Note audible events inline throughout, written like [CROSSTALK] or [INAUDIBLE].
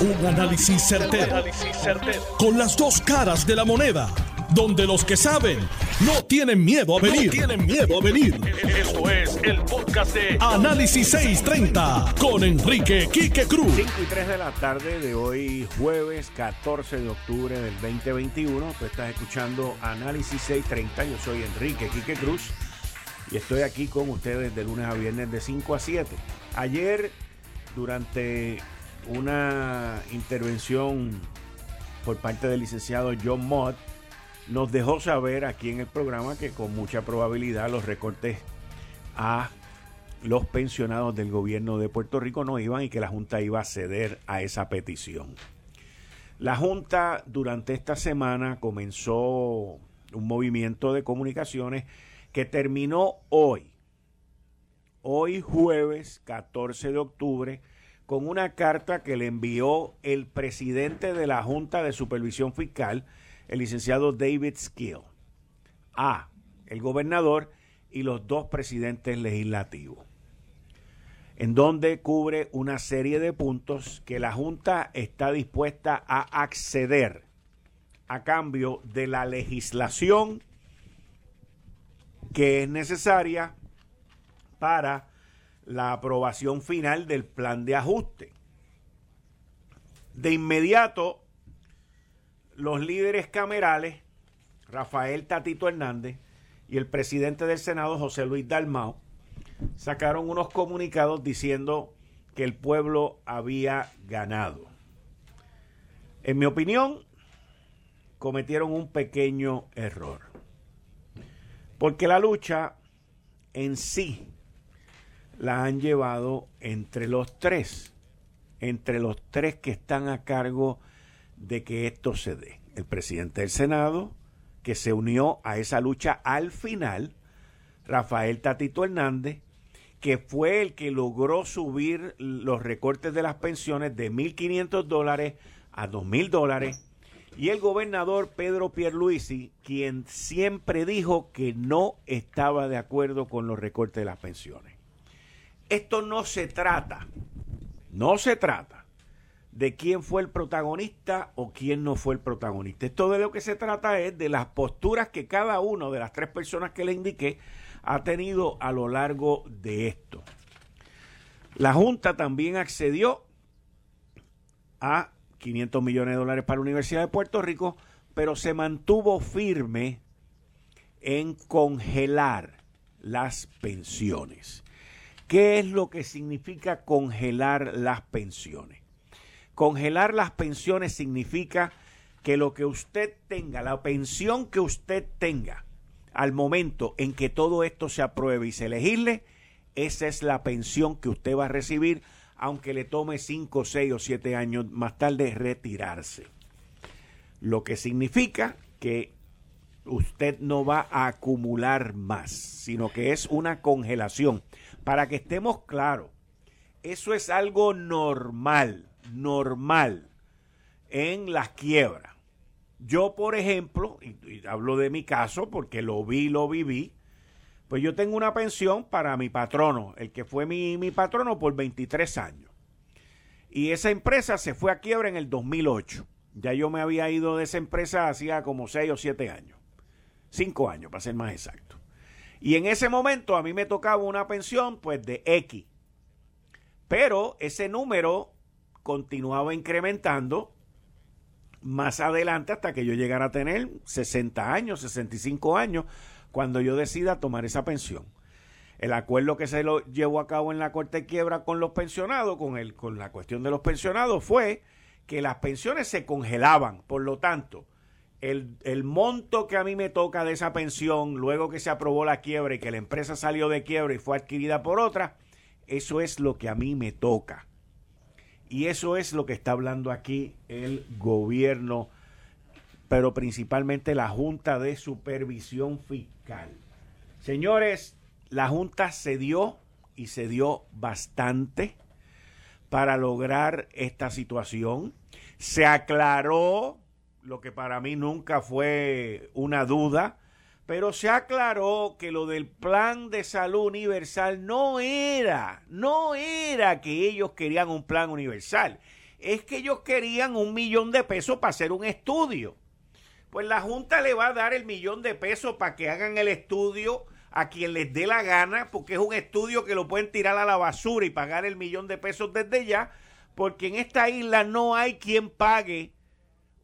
Un análisis certero, Con las dos caras de la moneda. Donde los que saben no tienen miedo a venir. tienen miedo a venir. Esto es el podcast de Análisis 630 con Enrique Quique Cruz. 5 y 3 de la tarde de hoy, jueves 14 de octubre del 2021. Tú estás escuchando Análisis 630. Yo soy Enrique Quique Cruz y estoy aquí con ustedes de lunes a viernes de 5 a 7. Ayer, durante una intervención por parte del licenciado John Mott nos dejó saber aquí en el programa que con mucha probabilidad los recortes a los pensionados del gobierno de Puerto Rico no iban y que la Junta iba a ceder a esa petición. La Junta durante esta semana comenzó un movimiento de comunicaciones que terminó hoy, hoy jueves 14 de octubre, con una carta que le envió el presidente de la Junta de Supervisión Fiscal, el licenciado David Skill, a el gobernador y los dos presidentes legislativos, en donde cubre una serie de puntos que la Junta está dispuesta a acceder a cambio de la legislación que es necesaria para la aprobación final del plan de ajuste. De inmediato, los líderes camerales, Rafael Tatito Hernández y el presidente del Senado, José Luis Dalmao, sacaron unos comunicados diciendo que el pueblo había ganado. En mi opinión, cometieron un pequeño error. Porque la lucha en sí la han llevado entre los tres, entre los tres que están a cargo de que esto se dé. El presidente del Senado, que se unió a esa lucha al final, Rafael Tatito Hernández, que fue el que logró subir los recortes de las pensiones de 1.500 dólares a 2.000 dólares, y el gobernador Pedro Pierluisi, quien siempre dijo que no estaba de acuerdo con los recortes de las pensiones esto no se trata, no se trata de quién fue el protagonista o quién no fue el protagonista. Esto de lo que se trata es de las posturas que cada uno de las tres personas que le indiqué ha tenido a lo largo de esto. La Junta también accedió a 500 millones de dólares para la Universidad de Puerto Rico, pero se mantuvo firme en congelar las pensiones. ¿Qué es lo que significa congelar las pensiones? Congelar las pensiones significa que lo que usted tenga, la pensión que usted tenga al momento en que todo esto se apruebe y se legisle, esa es la pensión que usted va a recibir, aunque le tome 5, 6 o 7 años más tarde retirarse. Lo que significa que usted no va a acumular más, sino que es una congelación. Para que estemos claros, eso es algo normal, normal en las quiebras. Yo, por ejemplo, y, hablo de mi caso porque lo vi, lo viví, pues yo tengo una pensión para mi patrono, el que fue mi, mi patrono por 23 años. Y esa empresa se fue a quiebra en el 2008. Ya yo me había ido de esa empresa hacía como 6 o 7 años. 5 años, para ser más exacto. Y en ese momento a mí me tocaba una pensión pues de X. Pero ese número continuaba incrementando más adelante hasta que yo llegara a tener 60 años, 65 años, cuando yo decida tomar esa pensión. El acuerdo que se lo llevó a cabo en la Corte de Quiebra con los pensionados, con, el, con la cuestión de los pensionados, fue que las pensiones se congelaban. Por lo tanto, el, monto que a mí me toca de esa pensión, luego que se aprobó la quiebra y que la empresa salió de quiebra y fue adquirida por otra, eso es lo que a mí me toca. Y eso es lo que está hablando aquí el gobierno, pero principalmente la Junta de Supervisión Fiscal. Señores, la Junta se dio y se dio bastante para lograr esta situación. Se aclaró lo que para mí nunca fue una duda, pero se aclaró que lo del plan de salud universal no era, no era que ellos querían un plan universal. es que ellos querían un millón de pesos para hacer un estudio. Pues la Junta le va a dar el millón de pesos para que hagan el estudio a quien les dé la gana, porque es un estudio que lo pueden tirar a la basura y pagar el millón de pesos desde ya, porque en esta isla no hay quien pague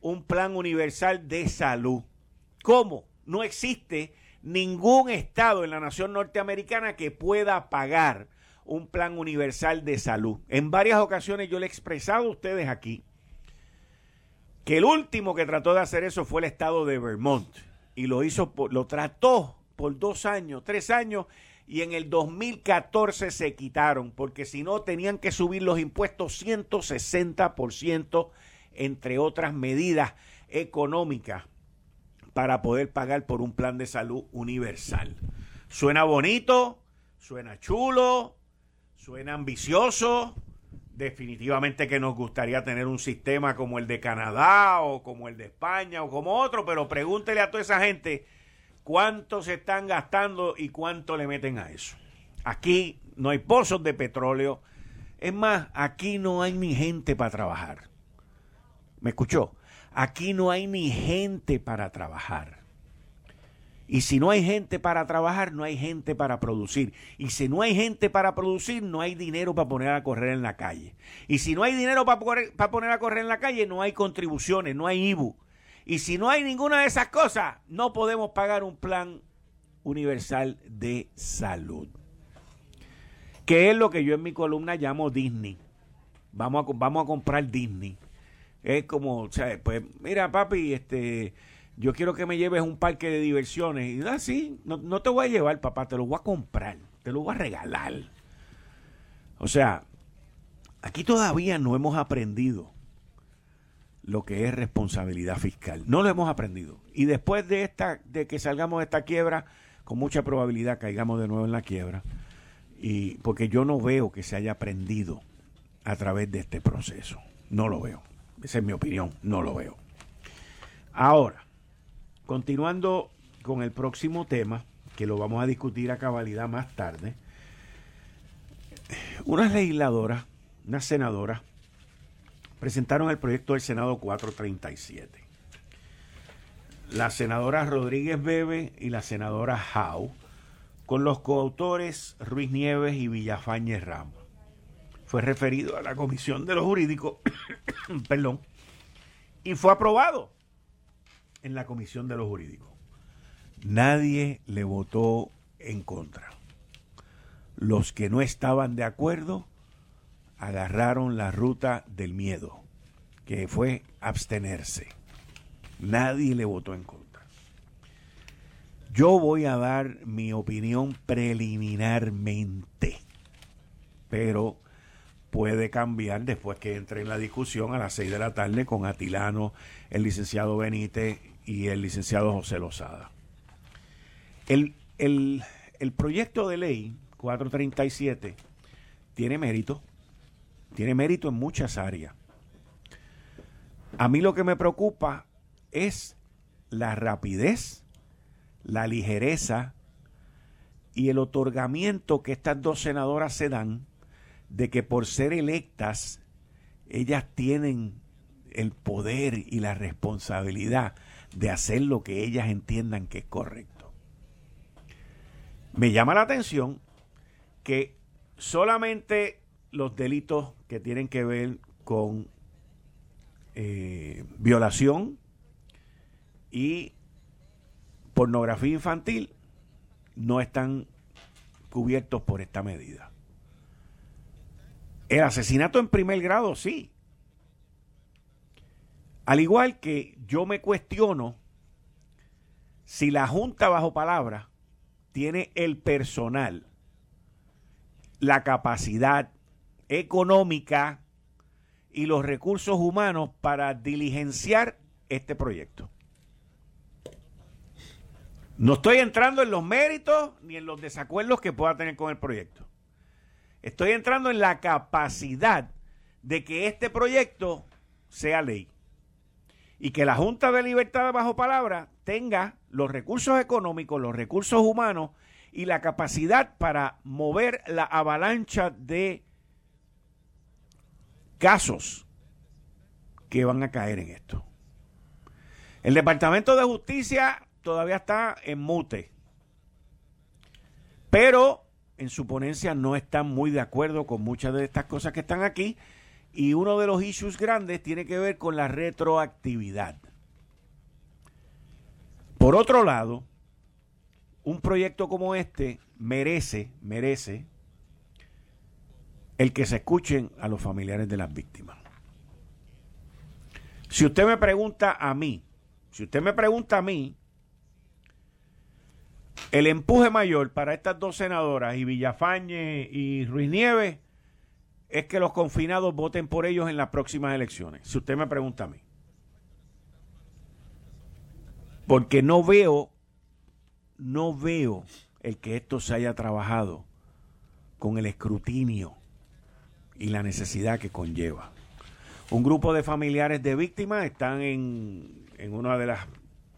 un plan universal de salud. ¿Cómo? No existe ningún estado en la nación norteamericana que pueda pagar un plan universal de salud. En varias ocasiones yo le he expresado a ustedes aquí que el último que trató de hacer eso fue el estado de Vermont y lo hizo, lo trató por dos años, tres años y en el 2014 se quitaron porque si no tenían que subir los impuestos 160% entre otras medidas económicas para poder pagar por un plan de salud universal. Suena bonito, suena chulo, suena ambicioso. Definitivamente que nos gustaría tener un sistema como el de Canadá o como el de España o como otro, pero pregúntele a toda esa gente cuánto se están gastando y cuánto le meten a eso. Aquí no hay pozos de petróleo. Es más, aquí no hay ni gente para trabajar. ¿Me escuchó? Aquí no hay ni gente para trabajar. Y si no hay gente para trabajar, no hay gente para producir. Y si no hay gente para producir, no hay dinero para poner a correr en la calle. Y si no hay dinero para, poner a correr en la calle, no hay contribuciones, no hay IBU. Y si no hay ninguna de esas cosas, no podemos pagar un plan universal de salud. Que es lo que yo en mi columna llamo Disney. Vamos a, vamos a comprar Disney es como, sea, pues mira papi, este, yo quiero que me lleves un parque de diversiones. Y ah, sí, no, no te voy a llevar, papá, te lo voy a comprar, te lo voy a regalar. O sea, aquí todavía no hemos aprendido lo que es responsabilidad fiscal. No lo hemos aprendido. Y después de esta, de que salgamos de esta quiebra, con mucha probabilidad caigamos de nuevo en la quiebra. Y porque yo no veo que se haya aprendido a través de este proceso. No lo veo. Esa es mi opinión, no lo veo. Ahora, continuando con el próximo tema, que lo vamos a discutir a cabalidad más tarde, unas legisladoras, unas senadoras, presentaron el proyecto del Senado 437. La senadora Rodríguez Bebe y la senadora Jau, con los coautores Ruiz Nieves y Villafañez Ramos fue referido a la Comisión de los Jurídicos, [COUGHS] perdón, y fue aprobado en la Comisión de los Jurídicos. Nadie le votó en contra. Los que no estaban de acuerdo agarraron la ruta del miedo, que fue abstenerse. Nadie le votó en contra. Yo voy a dar mi opinión preliminarmente, pero puede cambiar después que entre en la discusión a las seis de la tarde con Atilano, el licenciado Benítez y el licenciado José Lozada. El, el, el proyecto de ley 437 tiene mérito, tiene mérito en muchas áreas. A mí lo que me preocupa es la rapidez, la ligereza y el otorgamiento que estas dos senadoras se dan de que por ser electas, ellas tienen el poder y la responsabilidad de hacer lo que ellas entiendan que es correcto. Me llama la atención que solamente los delitos que tienen que ver con eh, violación y pornografía infantil no están cubiertos por esta medida. El asesinato en primer grado, sí. Al igual que yo me cuestiono si la Junta bajo palabra tiene el personal, la capacidad económica y los recursos humanos para diligenciar este proyecto. No estoy entrando en los méritos ni en los desacuerdos que pueda tener con el proyecto. Estoy entrando en la capacidad de que este proyecto sea ley y que la Junta de Libertad Bajo Palabra tenga los recursos económicos, los recursos humanos y la capacidad para mover la avalancha de casos que van a caer en esto. El Departamento de Justicia todavía está en mute, pero en su ponencia no están muy de acuerdo con muchas de estas cosas que están aquí y uno de los issues grandes tiene que ver con la retroactividad. Por otro lado, un proyecto como este merece, merece el que se escuchen a los familiares de las víctimas. Si usted me pregunta a mí, si usted me pregunta a mí, el empuje mayor para estas dos senadoras, y Villafañe y Ruiz Nieves, es que los confinados voten por ellos en las próximas elecciones. Si usted me pregunta a mí. Porque no veo, no veo el que esto se haya trabajado con el escrutinio y la necesidad que conlleva. Un grupo de familiares de víctimas están en, en una de las,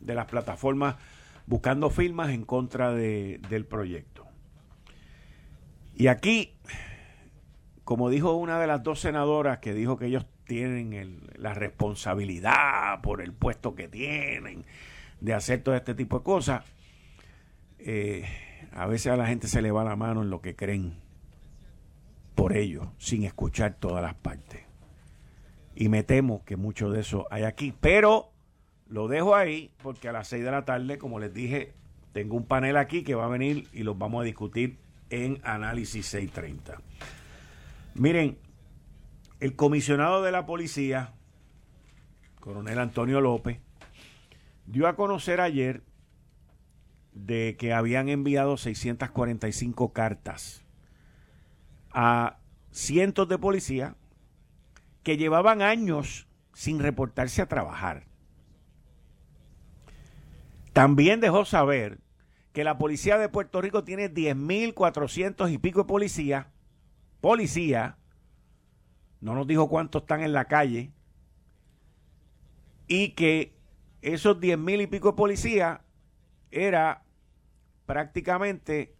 de las plataformas buscando firmas en contra de, del proyecto. Y aquí, como dijo una de las dos senadoras que dijo que ellos tienen la responsabilidad por el puesto que tienen de hacer todo este tipo de cosas, eh, a veces a la gente se le va la mano en lo que creen por ellos, sin escuchar todas las partes. Y me temo que mucho de eso hay aquí. Pero lo dejo ahí porque a las 6 de la tarde, como les dije, tengo un panel aquí que va a venir y los vamos a discutir en Análisis 630. Miren, el comisionado de la policía, coronel Antonio López, dio a conocer ayer de que habían enviado 645 cartas a cientos de policías que llevaban años sin reportarse a trabajar. También dejó saber que la policía de Puerto Rico tiene 10.400 y pico de policías, policía, no nos dijo cuántos están en la calle, y que esos 10.000 y pico de policías era prácticamente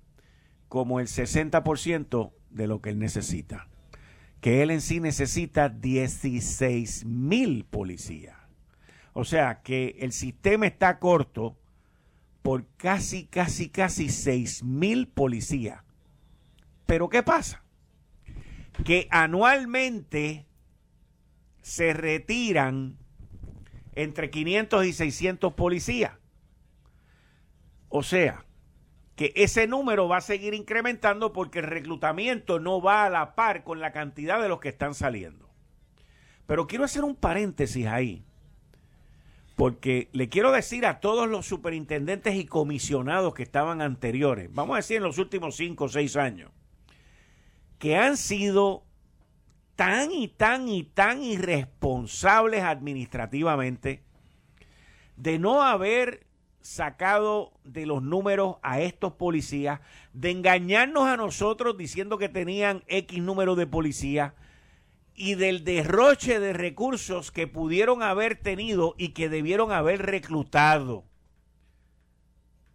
como el 60% de lo que él necesita. Que él en sí necesita 16 mil policías. O sea que el sistema está corto por casi, casi, casi 6 mil policías. Pero ¿qué pasa? Que anualmente se retiran entre 500 y 600 policías. O sea, que ese número va a seguir incrementando porque el reclutamiento no va a la par con la cantidad de los que están saliendo. Pero quiero hacer un paréntesis ahí, porque le quiero decir a todos los superintendentes y comisionados que estaban anteriores, vamos a decir en los últimos cinco o seis años, que han sido tan y tan y tan irresponsables administrativamente de no haber sacado de los números a estos policías, de engañarnos a nosotros diciendo que tenían X número de policías y del derroche de recursos que pudieron haber tenido y que debieron haber reclutado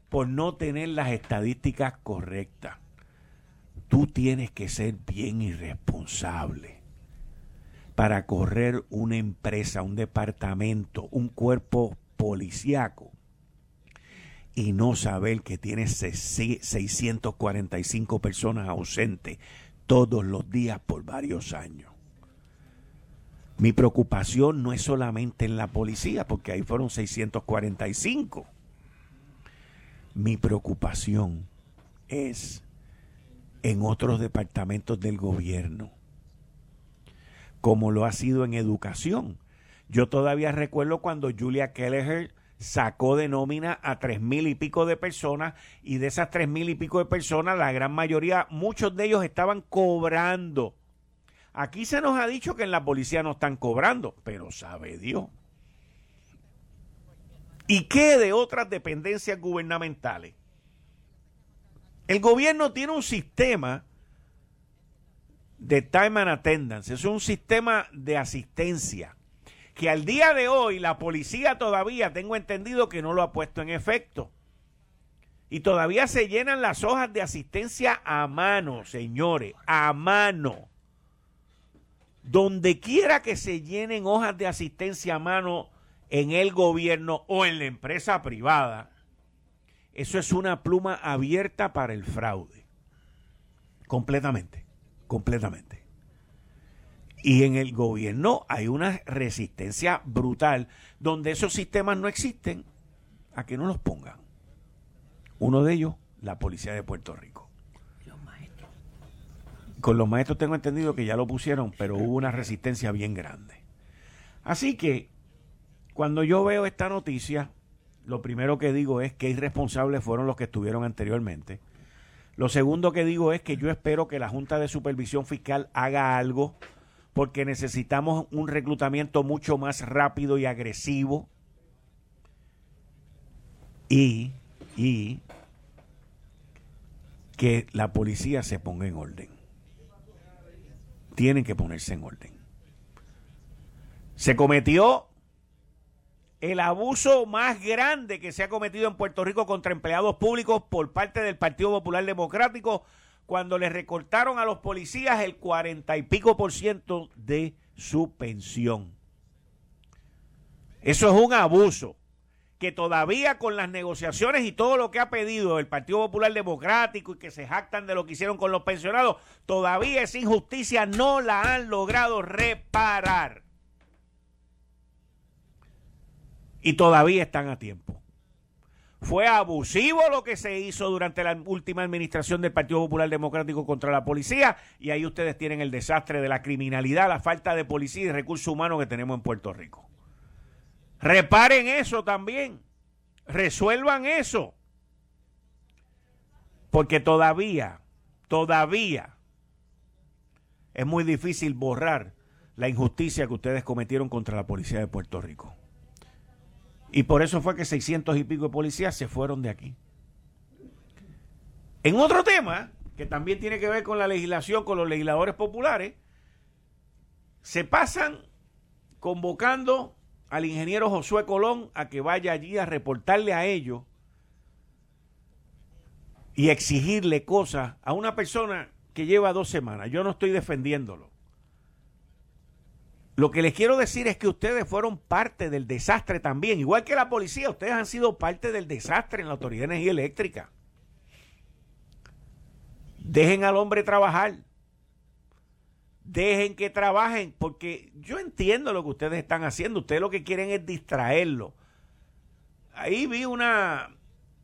por no tener las estadísticas correctas. Tú tienes que ser bien irresponsable para correr una empresa, un departamento, un cuerpo policíaco y no saber que tiene 645 personas ausentes todos los días por varios años. Mi preocupación no es solamente en la policía, porque ahí fueron 645. Mi preocupación es en otros departamentos del gobierno, como lo ha sido en educación. Yo todavía recuerdo cuando Julia Kelleher sacó de nómina a tres mil y pico de personas y de esas tres mil y pico de personas, la gran mayoría, muchos de ellos estaban cobrando. Aquí se nos ha dicho que en la policía no están cobrando, pero sabe Dios. ¿Y qué de otras dependencias gubernamentales? El gobierno tiene un sistema de time and attendance, es un sistema de asistencia que al día de hoy la policía todavía, tengo entendido que no lo ha puesto en efecto. Y todavía se llenan las hojas de asistencia a mano, señores, a mano. Donde quiera que se llenen hojas de asistencia a mano en el gobierno o en la empresa privada, eso es una pluma abierta para el fraude. Completamente, completamente. Y en el gobierno hay una resistencia brutal donde esos sistemas no existen a que no los pongan. Uno de ellos, la Policía de Puerto Rico. Con los maestros tengo entendido que ya lo pusieron, pero hubo una resistencia bien grande. Así que, cuando yo veo esta noticia, lo primero que digo es que irresponsables fueron los que estuvieron anteriormente. Lo segundo que digo es que yo espero que la Junta de Supervisión Fiscal haga algo porque necesitamos un reclutamiento mucho más rápido y agresivo. Y, y que la policía se ponga en orden tienen que ponerse en orden. Se cometió el abuso más grande que se ha cometido en Puerto Rico contra empleados públicos por parte del Partido Popular Democrático cuando le recortaron a los policías el cuarenta y pico por ciento de su pensión. Eso es un abuso que todavía con las negociaciones y todo lo que ha pedido el Partido Popular Democrático y que se jactan de lo que hicieron con los pensionados, todavía esa injusticia no la han logrado reparar. Y todavía están a tiempo. Fue abusivo lo que se hizo durante la última administración del Partido Popular Democrático contra la policía y ahí ustedes tienen el desastre de la criminalidad, la falta de policía y recursos humanos que tenemos en Puerto Rico. Reparen eso también. Resuelvan eso. Porque todavía, todavía es muy difícil borrar la injusticia que ustedes cometieron contra la policía de Puerto Rico. Y por eso fue que 600 y pico de policías se fueron de aquí. En otro tema, que también tiene que ver con la legislación, con los legisladores populares, se pasan convocando al ingeniero Josué Colón a que vaya allí a reportarle a ellos y exigirle cosas a una persona que lleva dos semanas. Yo no estoy defendiéndolo. Lo que les quiero decir es que ustedes fueron parte del desastre también. Igual que la policía, ustedes han sido parte del desastre en la Autoridad de Energía Eléctrica. Dejen al hombre trabajar dejen que trabajen, porque yo entiendo lo que ustedes están haciendo, ustedes lo que quieren es distraerlo. Ahí vi una,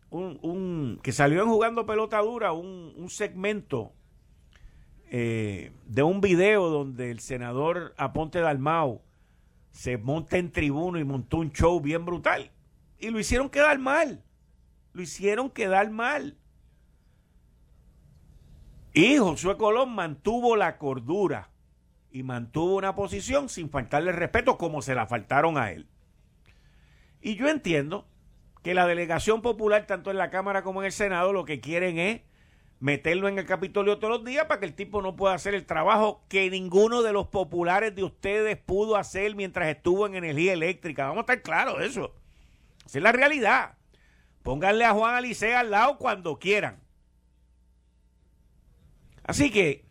un, que salió en jugando pelota dura, un, un segmento eh, de un video donde el senador Aponte Dalmau se monta en tribuno y montó un show bien brutal. Y lo hicieron quedar mal. Lo hicieron quedar mal. Y Josué Colón mantuvo la cordura y mantuvo una posición sin faltarle respeto como se la faltaron a él. Y yo entiendo que la delegación popular, tanto en la Cámara como en el Senado, lo que quieren es meterlo en el Capitolio todos los días para que el tipo no pueda hacer el trabajo que ninguno de los populares de ustedes pudo hacer mientras estuvo en energía eléctrica. Vamos a estar claros de eso. Esa es la realidad. Pónganle a Juan Alicea al lado cuando quieran. Así que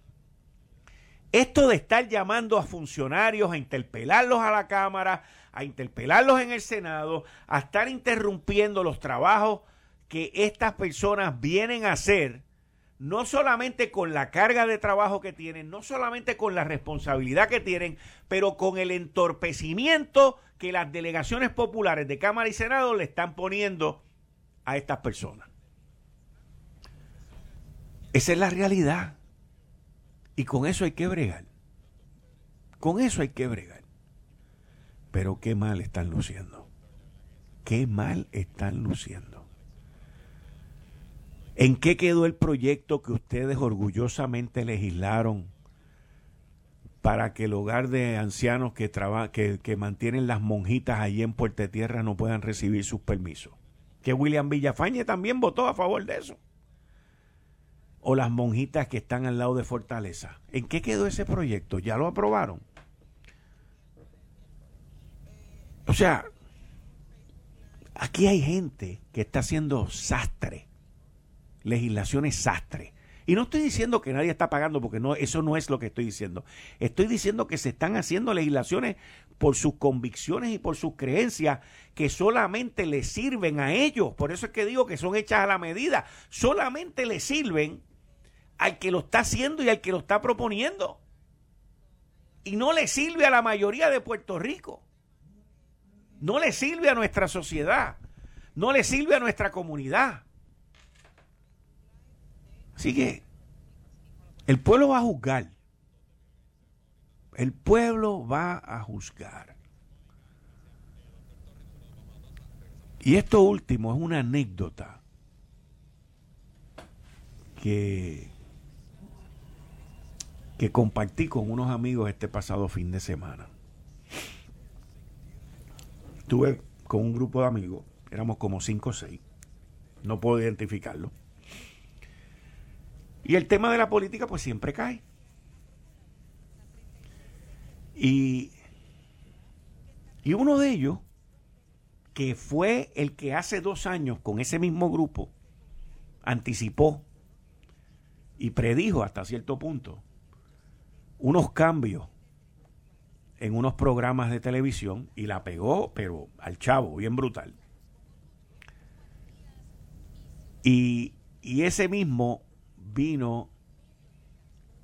esto de estar llamando a funcionarios a interpelarlos a la Cámara, a interpelarlos en el Senado, a estar interrumpiendo los trabajos que estas personas vienen a hacer, no solamente con la carga de trabajo que tienen, no solamente con la responsabilidad que tienen, pero con el entorpecimiento que las delegaciones populares de Cámara y Senado le están poniendo a estas personas. Esa es la realidad. Y con eso hay que bregar. Con eso hay que bregar. Pero qué mal están luciendo. Qué mal están luciendo. ¿En qué quedó el proyecto que ustedes orgullosamente legislaron para que el hogar de ancianos que, que, que mantienen las monjitas allí en Puerto Tierra no puedan recibir sus permisos? Que William Villafañe también votó a favor de eso o las monjitas que están al lado de Fortaleza. ¿En qué quedó ese proyecto? ¿Ya lo aprobaron? O sea, aquí hay gente que está haciendo sastre, legislaciones sastre, Y no estoy diciendo que nadie está pagando, porque no, eso no es lo que estoy diciendo. Estoy diciendo que se están haciendo legislaciones por sus convicciones y por sus creencias que solamente le sirven a ellos. Por eso es que digo que son hechas a la medida. Solamente le sirven al que lo está haciendo y al que lo está proponiendo. Y no le sirve a la mayoría de Puerto Rico. No le sirve a nuestra sociedad. No le sirve a nuestra comunidad. Así que el pueblo va a juzgar. El pueblo va a juzgar. Y esto último es una anécdota que, que compartí con unos amigos este pasado fin de semana. Estuve con un grupo de amigos, éramos como cinco o seis, no puedo identificarlo. Y el tema de la política pues siempre cae. Y, y uno de ellos, que fue el que hace dos años con ese mismo grupo anticipó y predijo hasta cierto punto unos cambios en unos programas de televisión y la pegó, pero al chavo, bien brutal. Y, y ese mismo vino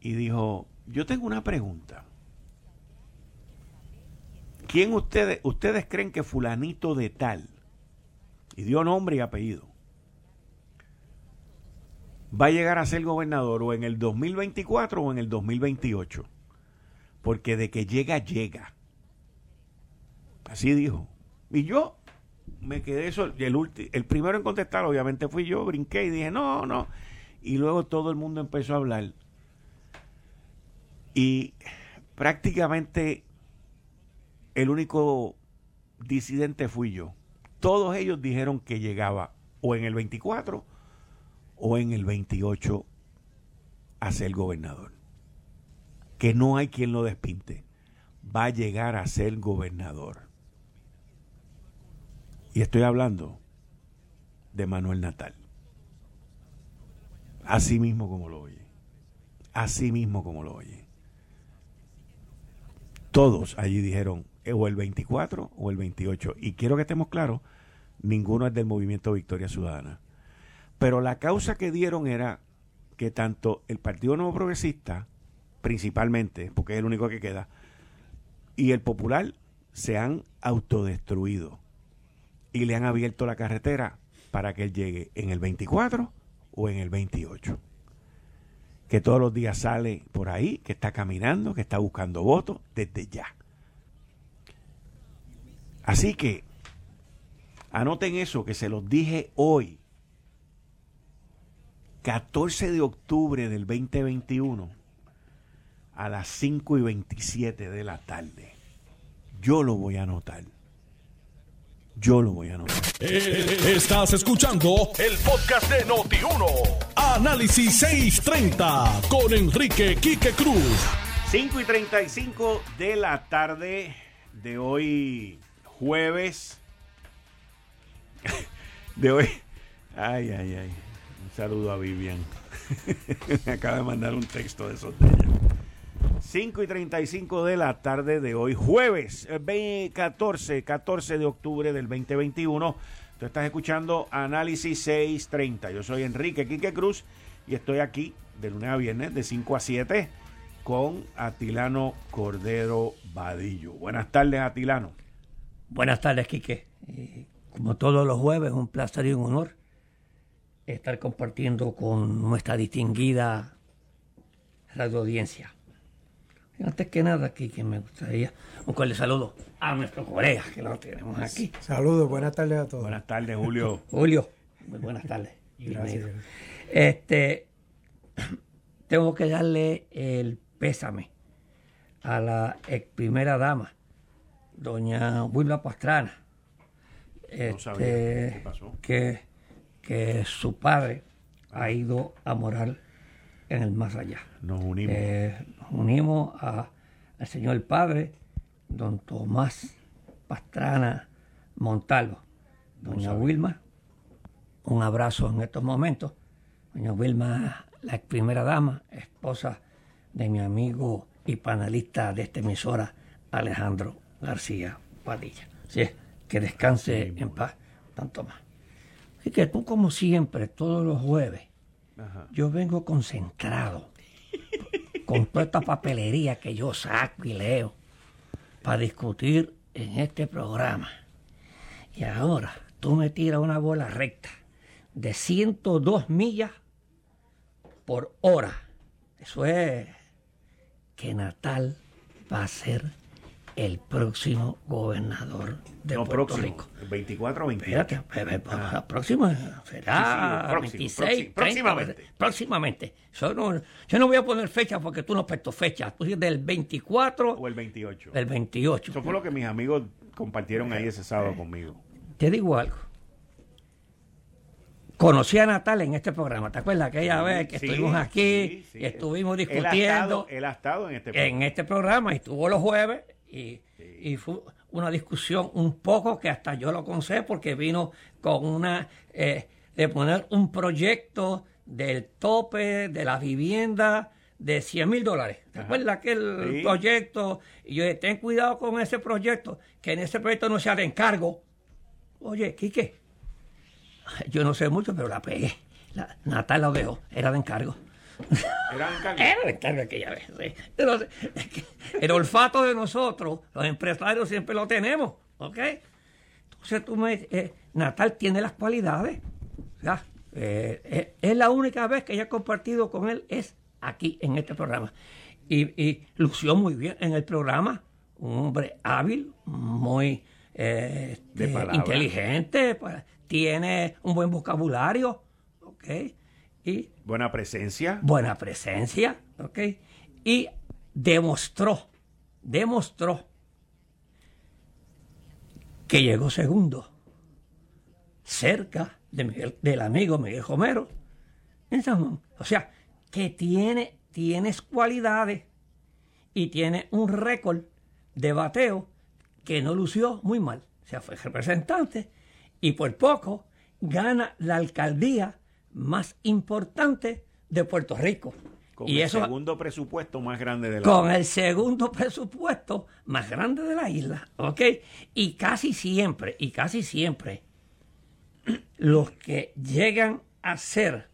y dijo, yo tengo una pregunta. ¿Quién ustedes, ustedes creen que fulanito de tal, y dio nombre y apellido, va a llegar a ser gobernador o en el 2024 o en el 2028? Porque de que llega, llega. Así dijo. Y yo me quedé eso, el, el primero en contestar obviamente fui yo, brinqué y dije, no, no. Y luego todo el mundo empezó a hablar. Y prácticamente el único disidente fui yo. Todos ellos dijeron que llegaba o en el 24 o en el 28 a ser gobernador que no hay quien lo despinte, va a llegar a ser gobernador. Y estoy hablando de Manuel Natal. Así mismo como lo oye. Así mismo como lo oye. Todos allí dijeron o el 24 o el 28. Y quiero que estemos claros, ninguno es del movimiento Victoria Ciudadana. Pero la causa que dieron era que tanto el Partido Nuevo Progresista principalmente, porque es el único que queda, y el popular se han autodestruido y le han abierto la carretera para que él llegue en el 24 o en el 28. Que todos los días sale por ahí, que está caminando, que está buscando votos desde ya. Así que anoten eso, que se los dije hoy, 14 de octubre del 2021 a las 5 y 27 de la tarde. Yo lo voy a anotar. Yo lo voy a anotar. Eh, estás escuchando el podcast de Noti1. Análisis 630 con Enrique Quique Cruz. 5 y 35 de la tarde de hoy, jueves. [LAUGHS] De hoy. Ay, ay, ay. Un saludo a Vivian. [LAUGHS] Me acaba de mandar un texto de esos 5 y 35 de la tarde de hoy, jueves 14, eh, 14 de octubre del 2021. Tú estás escuchando Análisis 630. Yo soy Enrique Quique Cruz y estoy aquí de lunes a viernes de 5 a 7 con Atilano Cordero Vadillo. Buenas tardes, Atilano. Buenas tardes, Quique. Eh, como todos los jueves, un placer y un honor estar compartiendo con nuestra distinguida radio audiencia. Antes que nada, aquí que me gustaría un cordial saludo a nuestro colega que lo tenemos aquí. Saludos, buenas tardes a todos. Buenas tardes, Julio. [LAUGHS] Julio, muy buenas tardes. Gracias. Este, [CLEARS THROAT] tengo que darle el pésame a la ex primera dama, doña Wilma Pastrana. Este, ¿Qué pasó? Que, que su padre ha ido a morar en el más allá. Nos unimos. Eh, unimos a, al Señor Padre, don Tomás Pastrana Montalvo, doña Wilma. Un abrazo en estos momentos. Doña Wilma la primera dama, esposa de mi amigo y panelista de esta emisora, Alejandro García Padilla. Sí, que descanse en paz, tanto más. Así que tú, como siempre, todos los jueves, yo vengo concentrado con toda esta papelería que yo saco y leo para discutir en este programa. Y ahora tú me tiras una bola recta de 102 millas por hora. Eso es que Natal va a ser el próximo gobernador de Puerto Rico. El 24 o 28. Espérate, ah. próximo será sí, sí, 26, próximamente. próximamente. Yo no, yo no voy a poner fecha porque tú no puesto fecha. Tú dices del 24 o el 28. El 28. Eso fue lo que mis amigos compartieron ahí ese sábado eh, conmigo. Te digo algo. Conocí a Natal en este programa, ¿te acuerdas? Aquella vez que estuvimos aquí y estuvimos discutiendo. Él ha, estado, en este programa. En este programa y estuvo los jueves y, y, fue una discusión un poco que hasta yo lo conocí porque vino con una. Eh, de poner un proyecto del tope de la vivienda de 100 mil dólares. ¿Te acuerdas aquel proyecto? Y yo dije, ten cuidado con ese proyecto, que en ese proyecto no sea de encargo. Oye, Quique, yo no sé mucho, pero la pegué. La, Natal lo veo, era de encargo. Era de encargo. Era aquella vez. el olfato de nosotros, los empresarios, siempre lo tenemos. ¿Ok? Entonces tú me. Eh, Natal tiene las cualidades. Eh, eh, es la única vez que he compartido con él, es aquí, en este programa. Y, y lució muy bien en el programa. Un hombre hábil, muy este, inteligente. Pues, tiene un buen vocabulario, ¿ok? Y buena presencia. Buena presencia, ¿ok? Y demostró, demostró que llegó segundo, cerca de del amigo Miguel Romero en San Juan. O sea, que tiene, tienes cualidades y tiene un récord de bateo que no lució muy mal. O sea, fue representante y por poco gana la alcaldía más importante de Puerto Rico. Con el segundo presupuesto más grande de la Con el segundo presupuesto más grande de la isla, ¿ok? Y casi siempre, y casi siempre, [CLEARS THROAT] los que llegan a ser,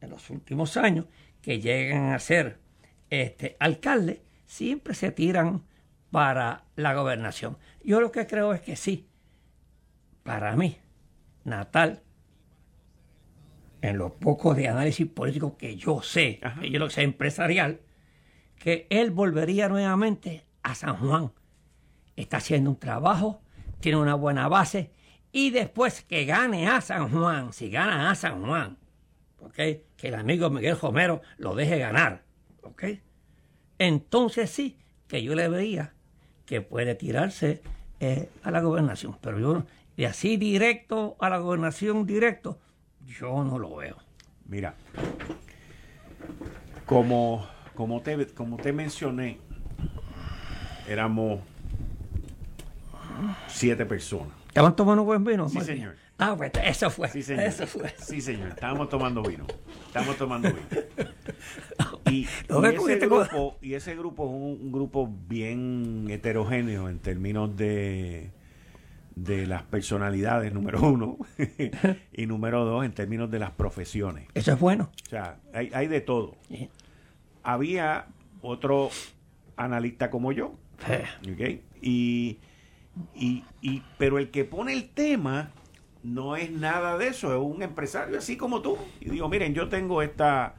en los últimos años, que llegan a ser este, alcalde, siempre se tiran para la gobernación. Yo lo que creo es que sí, para mí, Natal, en lo poco de análisis político que yo sé, que yo lo sé empresarial, que él volvería nuevamente a San Juan. Está haciendo un trabajo, tiene una buena base, y después que gane a San Juan, si gana a San Juan, que el amigo Miguel Romero lo deje ganar, entonces sí que yo le veía que puede tirarse eh, a la gobernación. Pero yo de así directo a la gobernación directo, yo no lo veo. Mira, como, como, te, como te mencioné, éramos siete personas. ¿Estaban tomando buen vino? Sí, señor. Ah, pues eso fue. Sí, señor. Eso fue. Sí, señor. Estábamos tomando vino. Estábamos tomando vino. [LAUGHS] Y, ese, grupo, y ese grupo es un grupo bien heterogéneo en términos de de las personalidades, número uno, [LAUGHS] y número dos, en términos de las profesiones. Eso es bueno. O sea, hay, de todo. Había otro analista como yo, y, y, y, pero el que pone el tema no es nada de eso, es un empresario así como tú. Y digo, miren, yo tengo esta,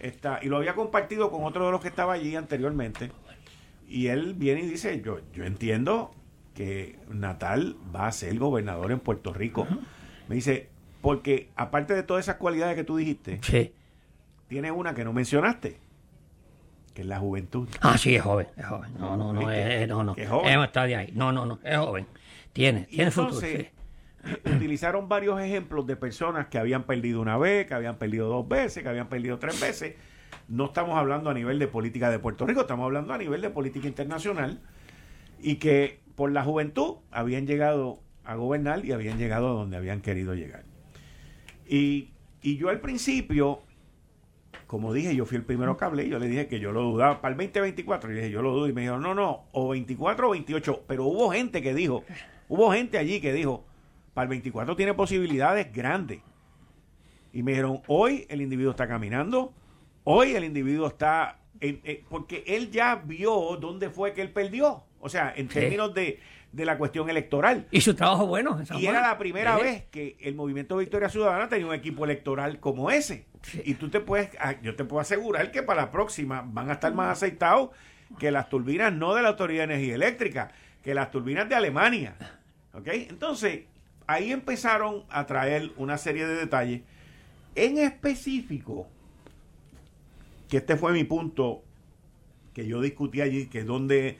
esta, y lo había compartido con otro de los que estaba allí anteriormente, y él viene y dice, yo, yo entiendo que Natal va a ser gobernador en Puerto Rico. Me dice, porque aparte de todas esas cualidades que tú dijiste, tiene una que no mencionaste, que es la juventud. Ah, sí, es joven, es joven. No, no, no, es, no, no. Es joven. Está de ahí. No, no, no, es joven. Tiene, tiene futuro. [CLEARS THROAT] Utilizaron varios ejemplos de personas que habían perdido una vez, que habían perdido dos veces, que habían perdido tres veces. No estamos hablando a nivel de política de Puerto Rico, estamos hablando a nivel de política internacional y que por la juventud habían llegado a gobernar y habían llegado a donde habían querido llegar. Y, yo al principio, como dije, yo fui el primero que hablé, yo le dije que yo lo dudaba para el 2024, y dije, yo lo dudo, y me dijeron, no, no, o 24 o 28, pero hubo gente que dijo, hubo gente allí que dijo, para el 24 tiene posibilidades grandes. Y me dijeron, hoy el individuo está caminando, hoy el individuo está, porque él ya vio dónde fue que él perdió, o sea, en términos de, de la cuestión electoral. Y su trabajo bueno. Y era la primera vez que el movimiento Victoria Ciudadana tenía un equipo electoral como ese. Y tú te puedes, ah, yo te puedo asegurar que para la próxima van a estar más aceitados que las turbinas no de la Autoridad de Energía Eléctrica, que las turbinas de Alemania. ¿Ok? Entonces, ahí empezaron a traer una serie de detalles. En específico, que este fue mi punto que yo discutí allí, que donde,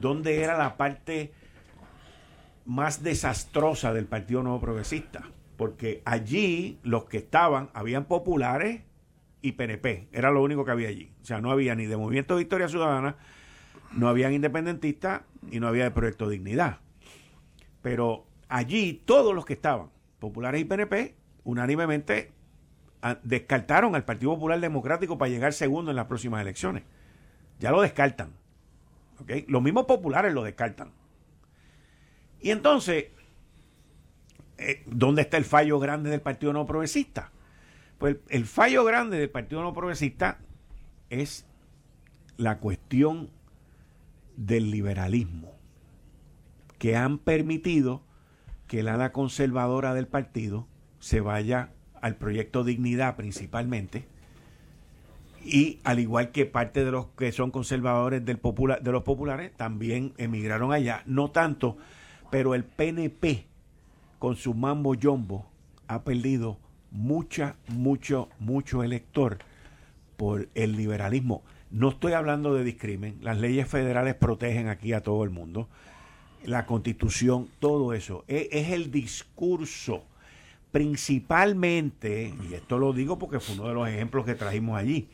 donde era la parte más desastrosa del Partido Nuevo Progresista, porque allí los que estaban, habían populares y PNP, era lo único que había allí. O sea, no había ni de Movimiento Victoria Ciudadana, no habían independentistas y no había de Proyecto Dignidad. Pero allí todos los que estaban, populares y PNP, unánimemente descartaron al Partido Popular Democrático para llegar segundo en las próximas elecciones. Ya lo descartan. ¿Okay? Los mismos populares lo descartan. Y entonces, eh, ¿dónde está el fallo grande del Partido No Progresista? Pues el, fallo grande del Partido No Progresista es la cuestión del liberalismo, que han permitido que el ala conservadora del partido se vaya al proyecto Dignidad principalmente, y al igual que parte de los que son conservadores del popular, de los populares también emigraron allá, no tanto pero el PNP, con su mambo yombo, ha perdido mucha, mucho, mucho elector por el liberalismo. No estoy hablando de discrimen, las leyes federales protegen aquí a todo el mundo, la constitución, todo eso. Es, es, el discurso, principalmente, y esto lo digo porque fue uno de los ejemplos que trajimos allí,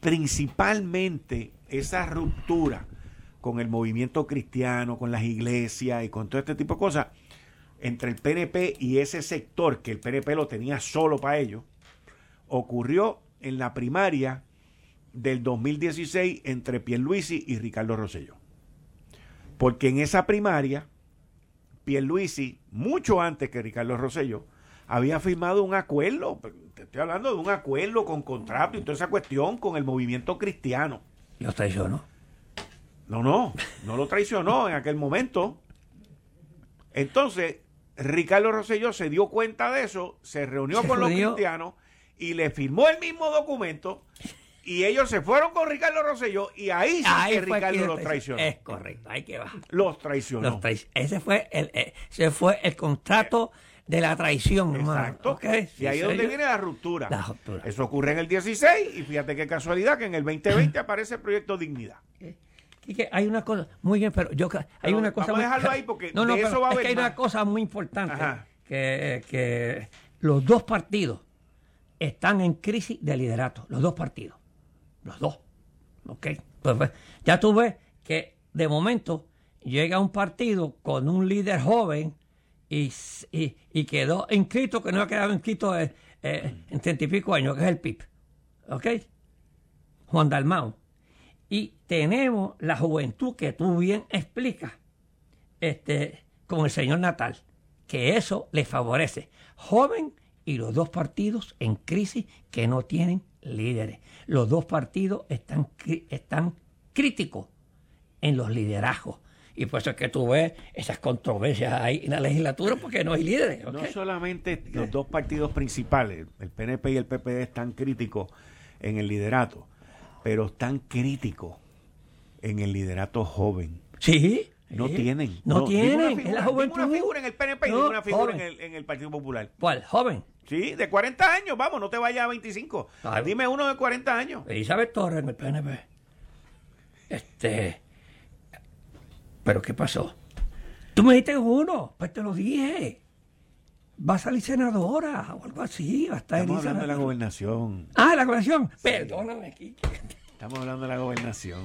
principalmente esa ruptura con el movimiento cristiano, con las iglesias y con todo este tipo de cosas, entre el PNP y ese sector, que el PNP lo tenía solo para ellos, ocurrió en la primaria del 2016 entre Pierluisi y Ricardo Rosselló. Porque en esa primaria, Pierluisi, mucho antes que Ricardo Rosselló, había firmado un acuerdo, te estoy hablando de un acuerdo con contrato y toda esa cuestión con el movimiento cristiano. Lo traicionó. No, no, no lo traicionó en aquel momento. Entonces, Ricardo Rosselló se dio cuenta de eso, se reunió con los cristianos y le firmó el mismo documento y ellos se fueron con Ricardo Rosselló y ahí sí que Ricardo los traicionó. Es correcto, ahí que va. Los traicionó. ese fue el, eh, ese fue el contrato de la traición. Exacto. y ahí es donde viene la ruptura. Eso ocurre en el 16 y fíjate qué casualidad que en el 2020 aparece el proyecto Dignidad. Y que hay una cosa, muy bien, pero yo hay una cosa. Vamos a dejarlo ahí porque no, no, eso va a es que hay una cosa muy importante que, que los dos partidos están en crisis de liderato, los dos partidos, los dos, ¿ok? Pues, pues, ya tú ves que de momento llega un partido con un líder joven y, y, quedó inscrito, que no ha quedado inscrito eh, eh, en treinta y pico años, que es el PIB, ¿ok? Juan Dalmau y tenemos la juventud que tú bien explicas este, con el señor Natal, que eso le favorece. Joven y los dos partidos en crisis que no tienen líderes. Los dos partidos están, están críticos en los liderazgos. Y por eso es que tú ves esas controversias ahí en la legislatura porque no hay líderes. No solamente los dos partidos principales, el PNP y el PPD, están críticos en el liderato pero están críticos en el liderato joven. Sí. No tienen. No, tienen. Figura, la figura en el PNP y ninguna figura en el, en el, Partido Popular. ¿Cuál? ¿Joven? Sí, de 40 años. Vamos, no te vayas a 25. Dime uno de 40 años. Elizabeth Torres en el PNP. Este. ¿Pero qué pasó? Tú me dijiste uno, pues te lo dije. Va a salir senadora o algo así. Va a estar Estamos hablando de la gobernación. Ah, la gobernación. Perdóname aquí. Estamos hablando de la gobernación.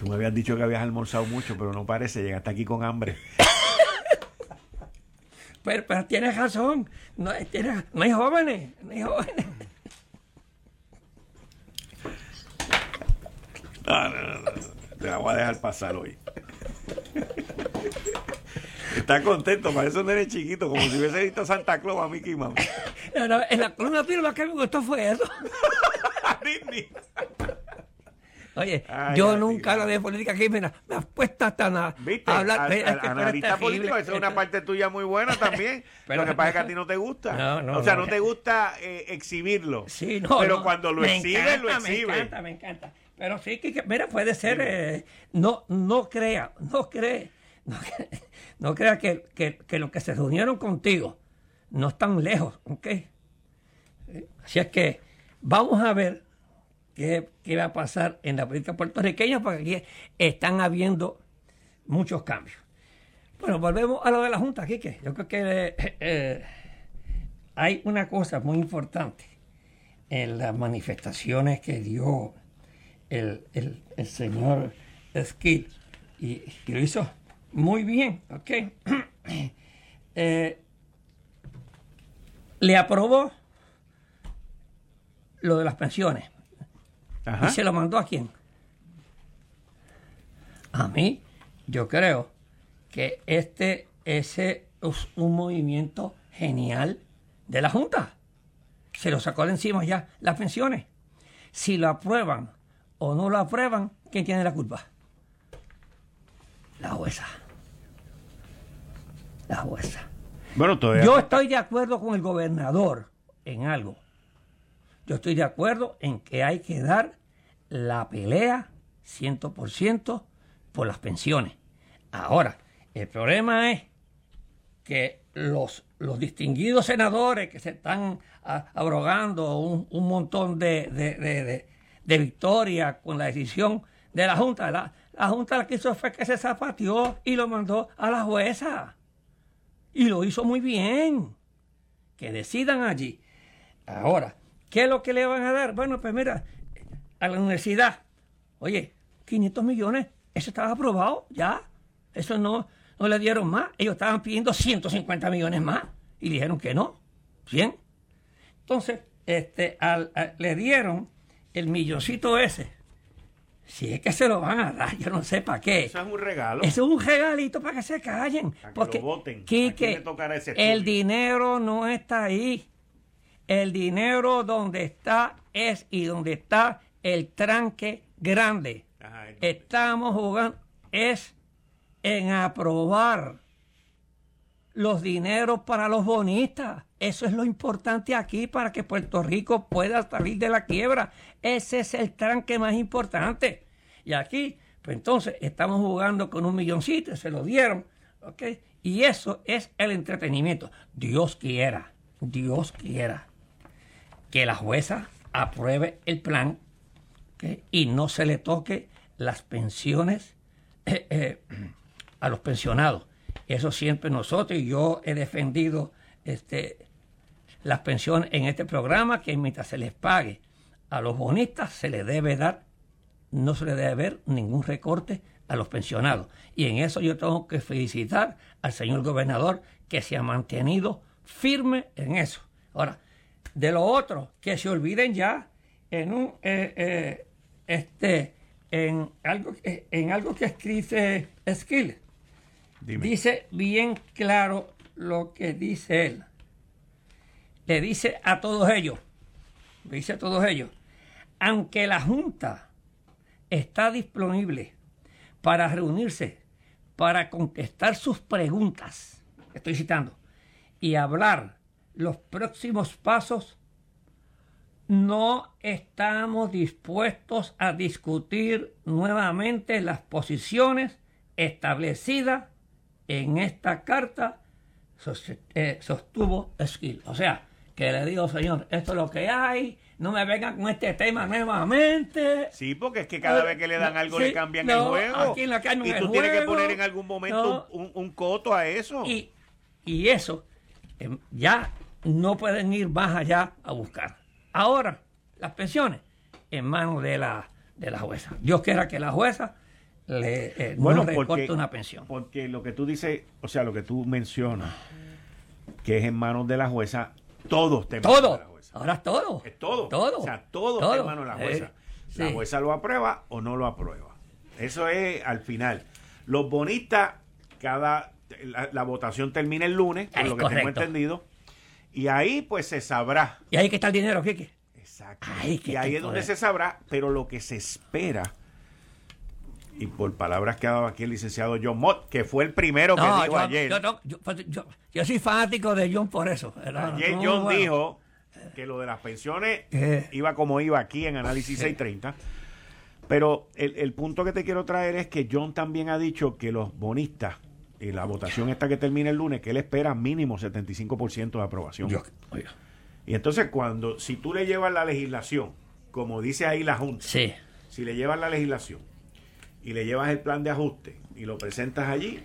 Tú me habías dicho que habías almorzado mucho, pero no parece. Llegaste aquí con hambre. [LAUGHS] pero, pero, tienes razón. No, eh, tienes, no hay jóvenes. No hay jóvenes. [LAUGHS] Ah, no, no, no, te la voy a dejar pasar hoy. Está contento, parece un nene chiquito, como si hubiese visto Santa Claus a Mickey Mouse. en la columna lo que me gustó fue eso. [LAUGHS] Oye, yo nunca hablo de política mira, me has puesto hasta nada. ¿Viste? Hablar, analista político, esa es una parte tuya muy buena también. [LAUGHS] pero, lo que pasa es que a ti no te gusta. No, no, o sea, no, te gusta eh, exhibirlo. Sí, no. Pero cuando lo exhibes, lo exhibes. Me encanta, me encanta. Pero sí, que, mira, puede ser. Eh, no, no crea, no cree. [LAUGHS] No, crea que, que, que los que se reunieron contigo no están lejos, ¿ok? Así es que vamos a ver qué, va a pasar en la política puertorriqueña, porque aquí están habiendo muchos cambios. Bueno, volvemos a lo de la Junta, Quique. Yo creo que eh, eh, hay una cosa muy importante en las manifestaciones que dio el, señor Skill y, lo hizo muy bien, ¿ok? [CLEARS THROAT] Eh, le aprobó lo de las pensiones. ¿Y se lo mandó a quién? A mí, yo creo que este es un movimiento genial de la Junta. Se lo sacó de encima ya las pensiones. Si lo aprueban o no lo aprueban, ¿quién tiene la culpa? La jueza. La jueza. Bueno, todavía... Yo estoy de acuerdo con el gobernador en algo. Yo estoy de acuerdo en que hay que dar la pelea 100% por las pensiones. Ahora, el problema es que los, los distinguidos senadores que se están abrogando un, montón de, de, victorias con la decisión de la Junta, la, la Junta lo que hizo fue que se zapateó y lo mandó a la jueza. Y lo hizo muy bien. Que decidan allí. Ahora, ¿qué es lo que le van a dar? Bueno, pues mira, a la universidad. Oye, 500 millones, eso estaba aprobado ya. Eso no, no le dieron más. Ellos estaban pidiendo 150 millones más y dijeron que no. Bien. Entonces, este, le dieron el milloncito ese. Si es que se lo van a dar, yo no sé para qué. Eso es un regalo. Eso es un regalito para que se callen. porque, el dinero no está ahí. El dinero donde está es y donde está el tranque grande. Estamos jugando es en aprobar los dineros para los bonistas. Eso es lo importante aquí para que Puerto Rico pueda salir de la quiebra. Ese es el tranque más importante. Y aquí, pues entonces, estamos jugando con un milloncito, se lo dieron. Y eso es el entretenimiento. Dios quiera, Dios quiera que la jueza apruebe el plan y no se le toque las pensiones eh, eh, a los pensionados. Eso siempre nosotros, y yo he defendido este, las pensiones en este programa, que mientras se les pague a los bonistas, se les debe dar, no se le debe ver ningún recorte a los pensionados. Y en eso yo tengo que felicitar al señor gobernador que se ha mantenido firme en eso. Ahora, de lo otro, que se olviden ya en un eh, este, en, algo, en algo que escribe Skill. Dice bien claro lo que dice él. Le dice a todos ellos, dice a todos ellos, aunque la Junta está disponible para reunirse, para contestar sus preguntas, estoy citando, y hablar los próximos pasos no estamos dispuestos a discutir nuevamente las posiciones establecidas en esta carta, eh, sostuvo Skill. O sea, que le digo, señor, esto es lo que hay, no me vengan con este tema nuevamente. Sí, porque es que cada vez que le dan algo le cambian el juego. y tú tienes que poner en algún momento un, coto a eso. Y, y eso, em, ya no pueden ir más allá a buscar. Ahora, las pensiones en manos de la, de la jueza. Dios quiera que la jueza le eh, bueno, no recorte una pensión. Porque lo que tú dices, o sea, lo que tú mencionas, que es en manos de la jueza, todo está en la. Ahora es todo. Es todo. Todo. O sea, todo, manos de la jueza. La jueza lo aprueba o no lo aprueba. Eso es al final. Los bonistas, cada la, votación termina el lunes, por lo que tengo entendido. Y ahí pues se sabrá. Y ahí que está el dinero, Kike. Exacto. y ahí es donde se sabrá, pero lo que se espera y por palabras que ha dado aquí el licenciado John Mott, que fue el primero que dijo ayer. Pues, yo, soy fanático de John por eso. Ayer John dijo que lo de las pensiones eh. iba como iba aquí en Análisis 630. Pero el, punto que te quiero traer es que John también ha dicho que los bonistas, y la votación esta que termina el lunes, que él espera mínimo 75% de aprobación. y entonces cuando, si tú le llevas la legislación, como dice ahí la Junta, si le llevas la legislación y le llevas el plan de ajuste y lo presentas allí,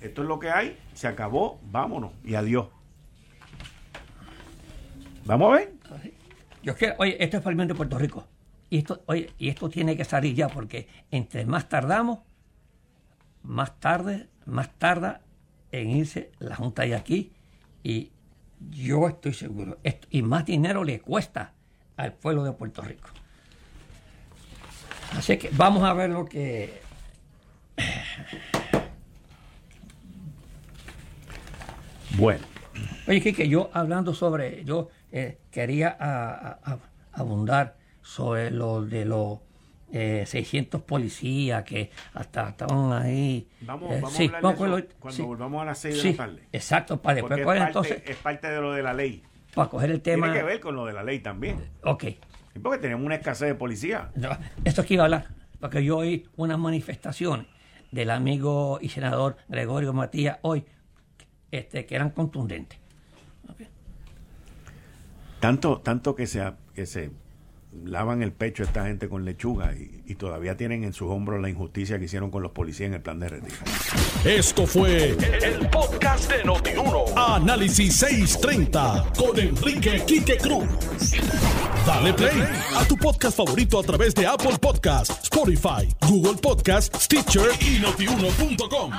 esto es lo que hay, se acabó, vámonos y adiós. Vamos a ver. Yo quiero, oye, esto es para el de Puerto Rico. Y esto, oye, y esto tiene que salir ya, porque entre más tardamos, más tarde, más tarda en irse la Junta de aquí. Y yo estoy seguro, esto, y más dinero le cuesta al pueblo de Puerto Rico. Así que vamos a ver lo que... Bueno. Oye, que yo hablando sobre, yo eh, quería abundar sobre lo de los 600 eh, policías que hasta estaban ahí. Vamos, eh, vamos a hablar de cuando volvamos a las 6 de la tarde. Exacto, para después es parte, entonces... Es parte de lo de la ley. Para coger el tema... Tiene que ver con lo de la ley también. Ok. Porque tenemos una escasez de policía. esto es que iba a hablar, porque yo oí unas manifestaciones del amigo y senador Gregorio Matías hoy este, que eran contundentes. Tanto, tanto que se, que se lavan el pecho esta gente con lechuga y, todavía tienen en sus hombros la injusticia que hicieron con los policías en el plan de retiro. Esto fue el, podcast de Notiuno. Análisis 630 con Enrique Quique Cruz. Dale play a tu podcast favorito a través de Apple Podcasts, Spotify, Google Podcasts, Stitcher y notiuno.com.